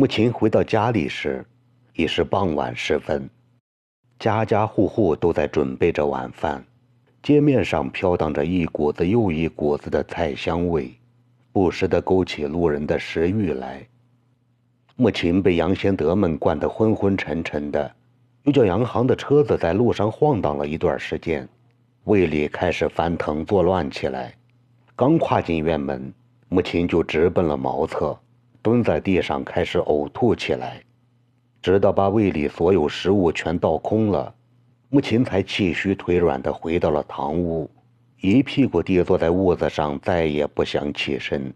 穆琴回到家里时，已是傍晚时分，家家户户都在准备着晚饭，街面上飘荡着一股子又一股子的菜香味，不时地勾起路人的食欲来。穆琴被杨贤德们灌得昏昏沉沉的，又叫洋行的车子在路上晃荡了一段时间，胃里开始翻腾作乱起来。刚跨进院门，母亲就直奔了茅厕。蹲在地上开始呕吐起来，直到把胃里所有食物全倒空了，母亲才气虚腿软地回到了堂屋，一屁股跌坐在屋子上，再也不想起身。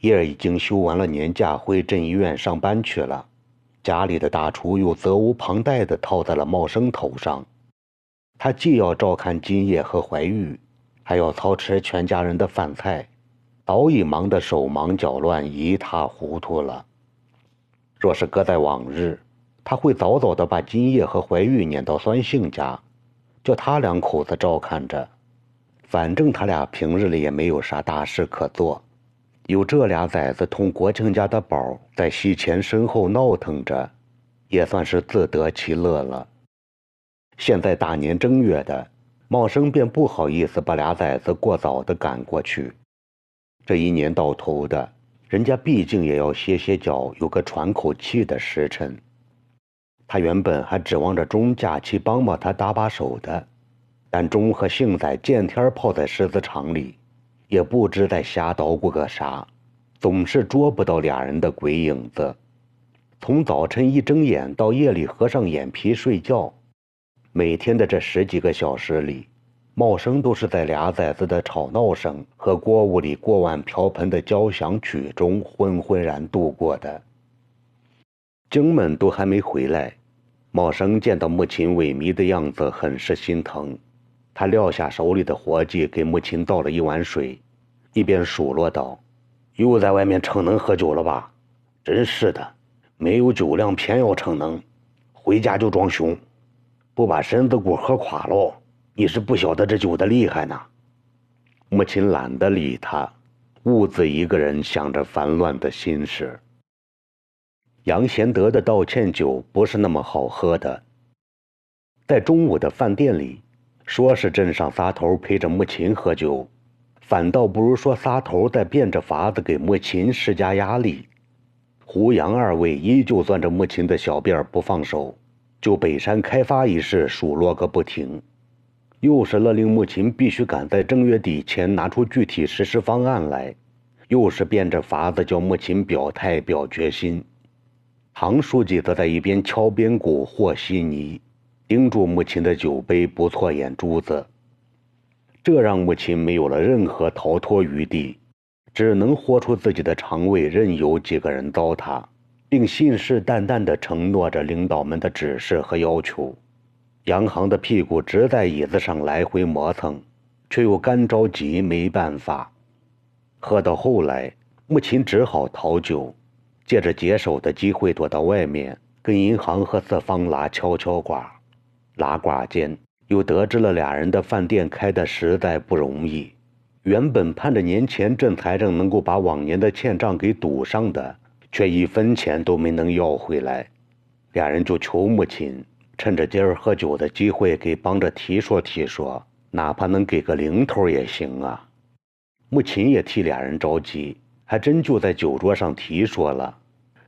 叶儿已经休完了年假，回镇医院上班去了，家里的大厨又责无旁贷地套在了茂生头上，他既要照看金叶和怀玉，还要操持全家人的饭菜。早已忙得手忙脚乱、一塌糊涂了。若是搁在往日，他会早早的把金叶和怀玉撵到酸杏家，叫他两口子照看着。反正他俩平日里也没有啥大事可做，有这俩崽子同国庆家的宝在西前身后闹腾着，也算是自得其乐了。现在大年正月的，茂生便不好意思把俩崽子过早的赶过去。这一年到头的，人家毕竟也要歇歇脚，有个喘口气的时辰。他原本还指望着钟假期帮帮他搭把手的，但钟和幸仔见天泡在狮子场里，也不知在瞎捣鼓个啥，总是捉不到俩人的鬼影子。从早晨一睁眼到夜里合上眼皮睡觉，每天的这十几个小时里。茂生都是在俩崽子的吵闹声和锅屋里锅碗瓢盆的交响曲中昏昏然度过的。精们都还没回来，茂生见到母亲萎靡的样子，很是心疼。他撂下手里的活计，给母亲倒了一碗水，一边数落道：“又在外面逞能喝酒了吧？真是的，没有酒量偏要逞能，回家就装凶，不把身子骨喝垮喽。”你是不晓得这酒的厉害呢。母亲懒得理他，兀自一个人想着烦乱的心事。杨贤德的道歉酒不是那么好喝的。在中午的饭店里，说是镇上仨头陪着母亲喝酒，反倒不如说仨头在变着法子给母亲施加压力。胡杨二位依旧攥着母亲的小辫儿不放手，就北山开发一事数落个不停。又是勒令母亲必须赶在正月底前拿出具体实施方案来，又是变着法子叫母亲表态表决心。唐书记则在一边敲边鼓和稀泥，盯住母亲的酒杯不错眼珠子。这让母亲没有了任何逃脱余地，只能豁出自己的肠胃，任由几个人糟蹋，并信誓旦旦地承诺着领导们的指示和要求。杨航的屁股直在椅子上来回磨蹭，却又干着急，没办法。喝到后来，母亲只好讨酒，借着解手的机会躲到外面，跟银行和四方拉悄悄话。拉呱间，又得知了俩人的饭店开的实在不容易。原本盼着年前镇财政能够把往年的欠账给堵上的，却一分钱都没能要回来。俩人就求母亲。趁着今儿喝酒的机会，给帮着提说提说，哪怕能给个零头也行啊。母亲也替俩人着急，还真就在酒桌上提说了。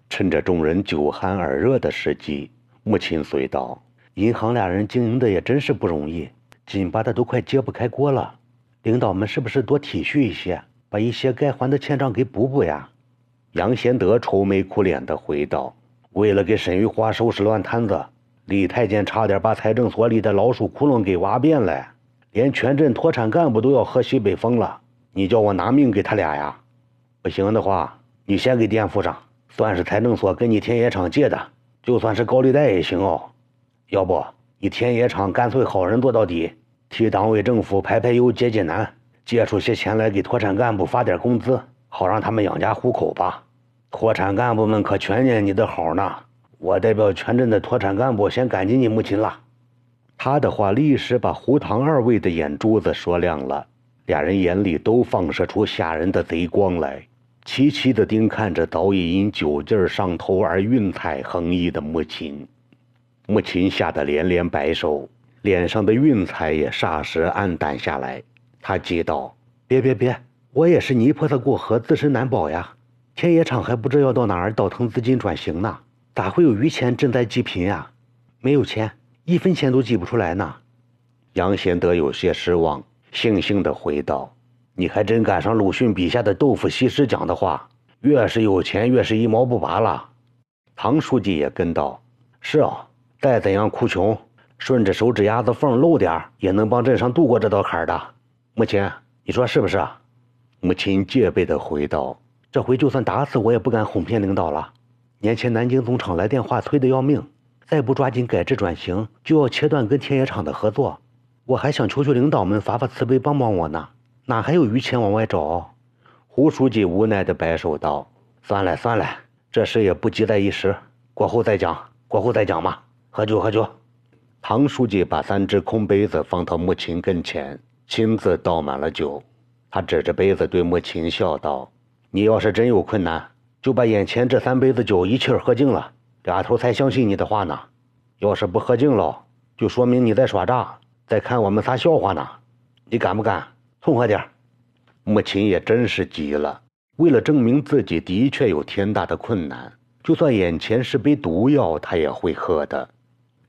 趁着众人酒酣耳热的时机，母亲随道：“银行俩人经营的也真是不容易，紧巴的都快揭不开锅了。领导们是不是多体恤一些，把一些该还的欠账给补补呀？”杨贤德愁眉苦脸的回道：“为了给沈玉花收拾乱摊子。”李太监差点把财政所里的老鼠窟窿给挖遍了，连全镇脱产干部都要喝西北风了。你叫我拿命给他俩呀？不行的话，你先给垫付上，算是财政所跟你田野厂借的，就算是高利贷也行哦。要不你田野厂干脆好人做到底，替党委政府排排忧解解难，借出些钱来给脱产干部发点工资，好让他们养家糊口吧。脱产干部们可全念你的好呢。我代表全镇的脱产干部先感激你母亲了。他的话立时把胡唐二位的眼珠子说亮了，俩人眼里都放射出吓人的贼光来，齐齐的盯看着早已因酒劲儿上头而晕彩横溢的母亲。母亲吓得连连摆手，脸上的晕彩也霎时暗淡下来。他急道：“别别别，我也是泥菩萨过河，自身难保呀。天野厂还不知要到哪儿倒腾资金转型呢，咋会有余钱赈灾济贫呀？没有钱，一分钱都挤不出来呢。”杨贤德有些失望，悻悻地回道：“你还真赶上鲁迅笔下的豆腐西施讲的话，越是有钱，越是一毛不拔了。”唐书记也跟道：“是啊。”再怎样哭穷，顺着手指丫子缝漏点也能帮镇上渡过这道坎的。母亲，你说是不是？母亲戒备地回道：“这回就算打死我也不敢哄骗领导了。年前南京总厂来电话催得要命，再不抓紧改制转型，就要切断跟田野厂的合作。我还想求求领导们发发慈悲帮帮我呢，哪还有余钱往外找？”胡书记无奈地摆手道：“算了算了，这事也不急在一时，过后再讲，过后再讲嘛。”喝酒，喝酒。唐书记把三只空杯子放到穆琴跟前，亲自倒满了酒。他指着杯子对穆琴笑道：“你要是真有困难，就把眼前这三杯子酒一气儿喝尽了，丫头才相信你的话呢。要是不喝尽了，就说明你在耍诈，在看我们仨笑话呢。你敢不敢？痛快点母亲也真是急了，为了证明自己的确有天大的困难，就算眼前是杯毒药，他也会喝的。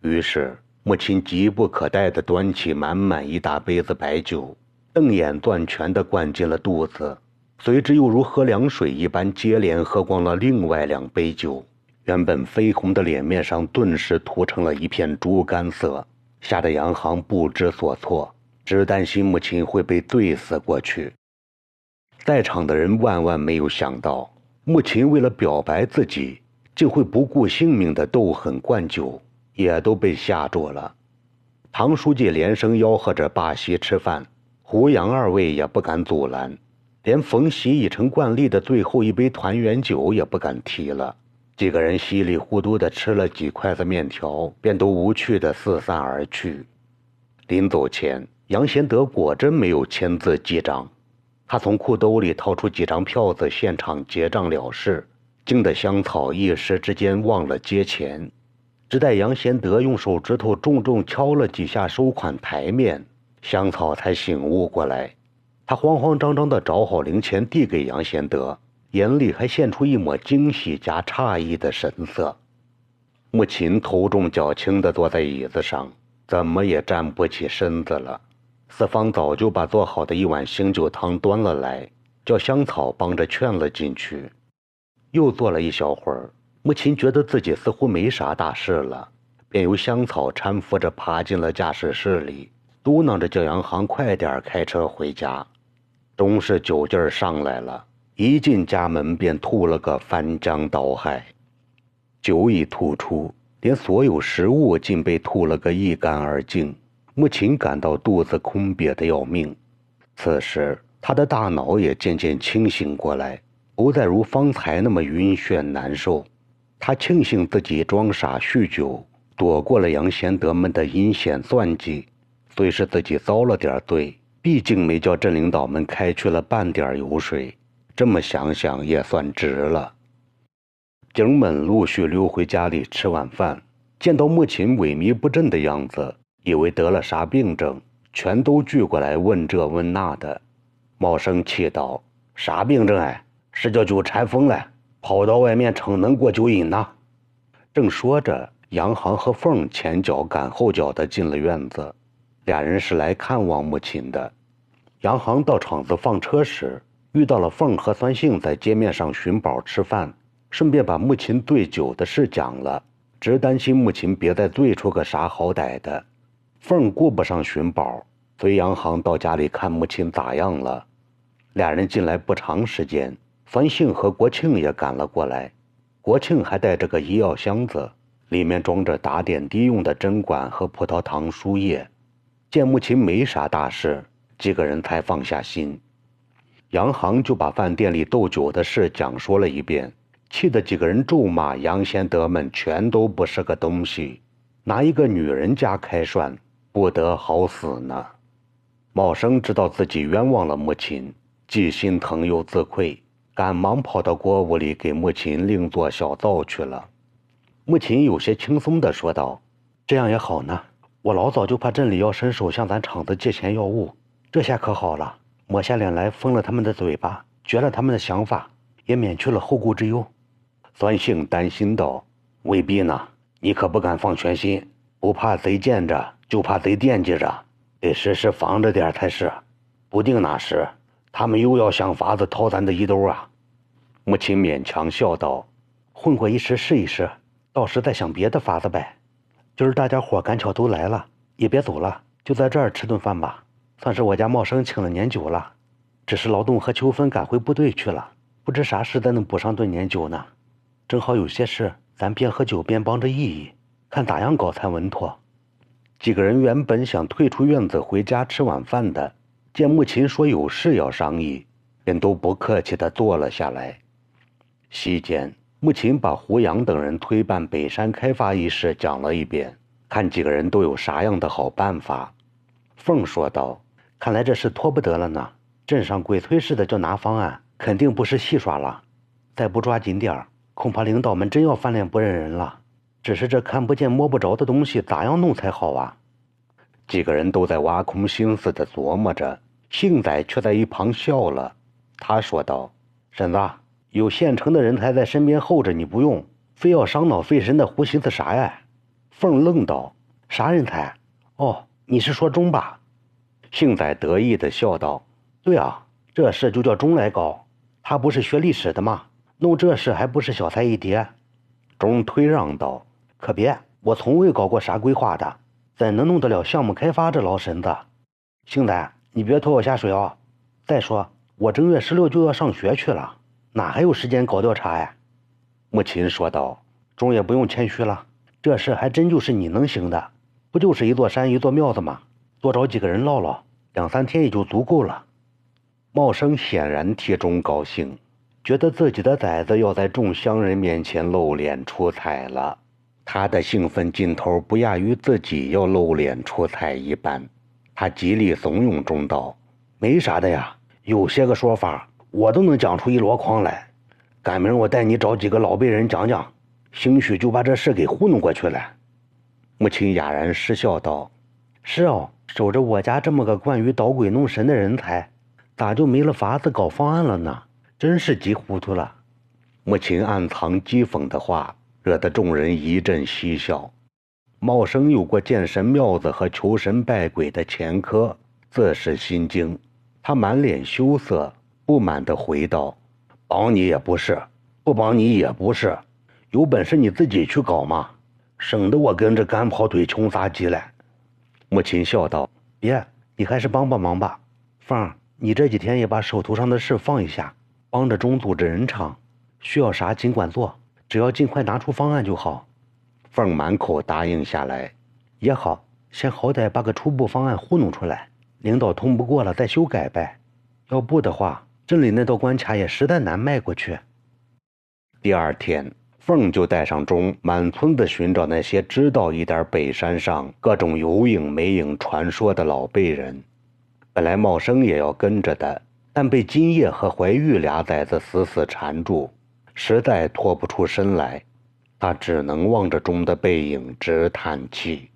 于是，母亲急不可待地端起满满一大杯子白酒，瞪眼攥拳地灌进了肚子，随之又如喝凉水一般接连喝光了另外两杯酒。原本绯红的脸面上顿时涂成了一片猪肝色，吓得杨航不知所措，只担心母亲会被醉死过去。在场的人万万没有想到，母亲为了表白自己，竟会不顾性命的斗狠灌酒。也都被吓住了，唐书记连声吆喝着罢席吃饭，胡杨二位也不敢阻拦，连冯喜已成惯例的最后一杯团圆酒也不敢提了。几个人稀里糊涂的吃了几筷子面条，便都无趣的四散而去。临走前，杨贤德果真没有签字记账，他从裤兜里掏出几张票子，现场结账了事，惊得香草一时之间忘了接钱。只待杨贤德用手指头重重敲了几下收款台面，香草才醒悟过来。他慌慌张张地找好零钱递给杨贤德，眼里还现出一抹惊喜加诧异的神色。母亲头重脚轻地坐在椅子上，怎么也站不起身子了。四方早就把做好的一碗醒酒汤端了来，叫香草帮着劝了进去。又坐了一小会儿。母亲觉得自己似乎没啥大事了，便由香草搀扶着爬进了驾驶室里，嘟囔着叫杨航快点开车回家。终是酒劲儿上来了，一进家门便吐了个翻江倒海。酒已吐出，连所有食物竟被吐了个一干二净。穆琴感到肚子空瘪的要命。此时，他的大脑也渐渐清醒过来，不再如方才那么晕眩难受。他庆幸自己装傻酗酒，躲过了杨贤德们的阴险算计。虽是自己遭了点罪，毕竟没叫镇领导们开去了半点油水。这么想想也算值了。景们陆续溜回家里吃晚饭，见到母亲萎靡不振的样子，以为得了啥病症，全都聚过来问这问那的。茂生气道：“啥病症哎？是叫酒馋疯了。”跑到外面逞能过酒瘾呢。正说着，杨航和凤前脚赶后脚的进了院子，俩人是来看望母亲的。杨航到厂子放车时，遇到了凤和孙兴在街面上寻宝吃饭，顺便把母亲醉酒的事讲了，只担心母亲别再醉出个啥好歹的。凤顾不上寻宝，随杨航到家里看母亲咋样了。俩人进来不长时间。樊兴和国庆也赶了过来，国庆还带着个医药箱子，里面装着打点滴用的针管和葡萄糖输液。见母亲没啥大事，几个人才放下心。杨航就把饭店里斗酒的事讲说了一遍，气得几个人咒骂杨贤德们全都不是个东西，拿一个女人家开涮，不得好死呢。茂生知道自己冤枉了母亲，既心疼又自愧。赶忙跑到锅屋里给母亲另做小灶去了。母亲有些轻松地说道：“这样也好呢，我老早就怕镇里要伸手向咱厂子借钱要物，这下可好了，抹下脸来封了他们的嘴巴，绝了他们的想法，也免去了后顾之忧。”酸杏担心道：“未必呢，你可不敢放全心，不怕贼见着，就怕贼惦记着，得时时防着点才是。不定哪时，他们又要想法子掏咱的衣兜啊。”母亲勉强笑道：“混过一时是一时，到时再想别的法子呗。今儿大家伙赶巧都来了，也别走了，就在这儿吃顿饭吧，算是我家茂生请了年酒了。只是劳动和秋芬赶回部队去了，不知啥时才能补上顿年酒呢。”正好有些事，咱边喝酒边帮着议议，看咋样搞才稳妥。几个人原本想退出院子回家吃晚饭的，见穆琴说有事要商议，便都不客气地坐了下来。席间，穆琴把胡杨等人推办北山开发一事讲了一遍，看几个人都有啥样的好办法。凤说道：“看来这事拖不得了呢。镇上鬼催似的就拿方案，肯定不是戏耍了，再不抓紧点儿。”恐怕领导们真要翻脸不认人了。只是这看不见摸不着的东西，咋样弄才好啊？几个人都在挖空心思的琢磨着，幸仔却在一旁笑了。他说道：“婶子，有现成的人才在身边候着，你不用，非要伤脑费神的胡寻思啥呀？”凤愣道：“啥人才？哦，你是说钟吧？”幸仔得意的笑道：“对啊，这事就叫钟来搞。他不是学历史的吗？”弄这事还不是小菜一碟？钟推让道：“可别，我从未搞过啥规划的，怎能弄得了项目开发这老神子？星仔，你别拖我下水啊！再说我正月十六就要上学去了，哪还有时间搞调查呀？”母亲说道：“钟也不用谦虚了，这事还真就是你能行的，不就是一座山一座庙子吗？多找几个人唠唠，两三天也就足够了。”茂生显然替钟高兴。觉得自己的崽子要在众乡人面前露脸出彩了，他的兴奋劲头不亚于自己要露脸出彩一般。他极力怂恿钟道：“没啥的呀，有些个说法我都能讲出一箩筐来。赶明我带你找几个老辈人讲讲，兴许就把这事给糊弄过去了。”母亲哑然失笑道：“是哦，守着我家这么个惯于捣鬼弄神的人才，咋就没了法子搞方案了呢？”真是急糊涂了，母亲暗藏讥讽的话，惹得众人一阵嬉笑。茂生有过建神庙子和求神拜鬼的前科，自是心惊。他满脸羞涩，不满地回道：“帮你也不是，不帮你也不是，有本事你自己去搞嘛，省得我跟着干跑腿穷撒鸡了。”母亲笑道：“别，你还是帮帮忙吧。凤儿，你这几天也把手头上的事放一下。”帮着钟组织人场，需要啥尽管做，只要尽快拿出方案就好。凤儿满口答应下来，也好，先好歹把个初步方案糊弄出来，领导通不过了再修改呗。要不的话，镇里那道关卡也实在难迈过去。第二天，凤就带上钟，满村子寻找那些知道一点北山上各种有影没影传说的老辈人。本来茂生也要跟着的。但被金叶和怀玉俩崽子死死缠住，实在脱不出身来，他只能望着钟的背影直叹气。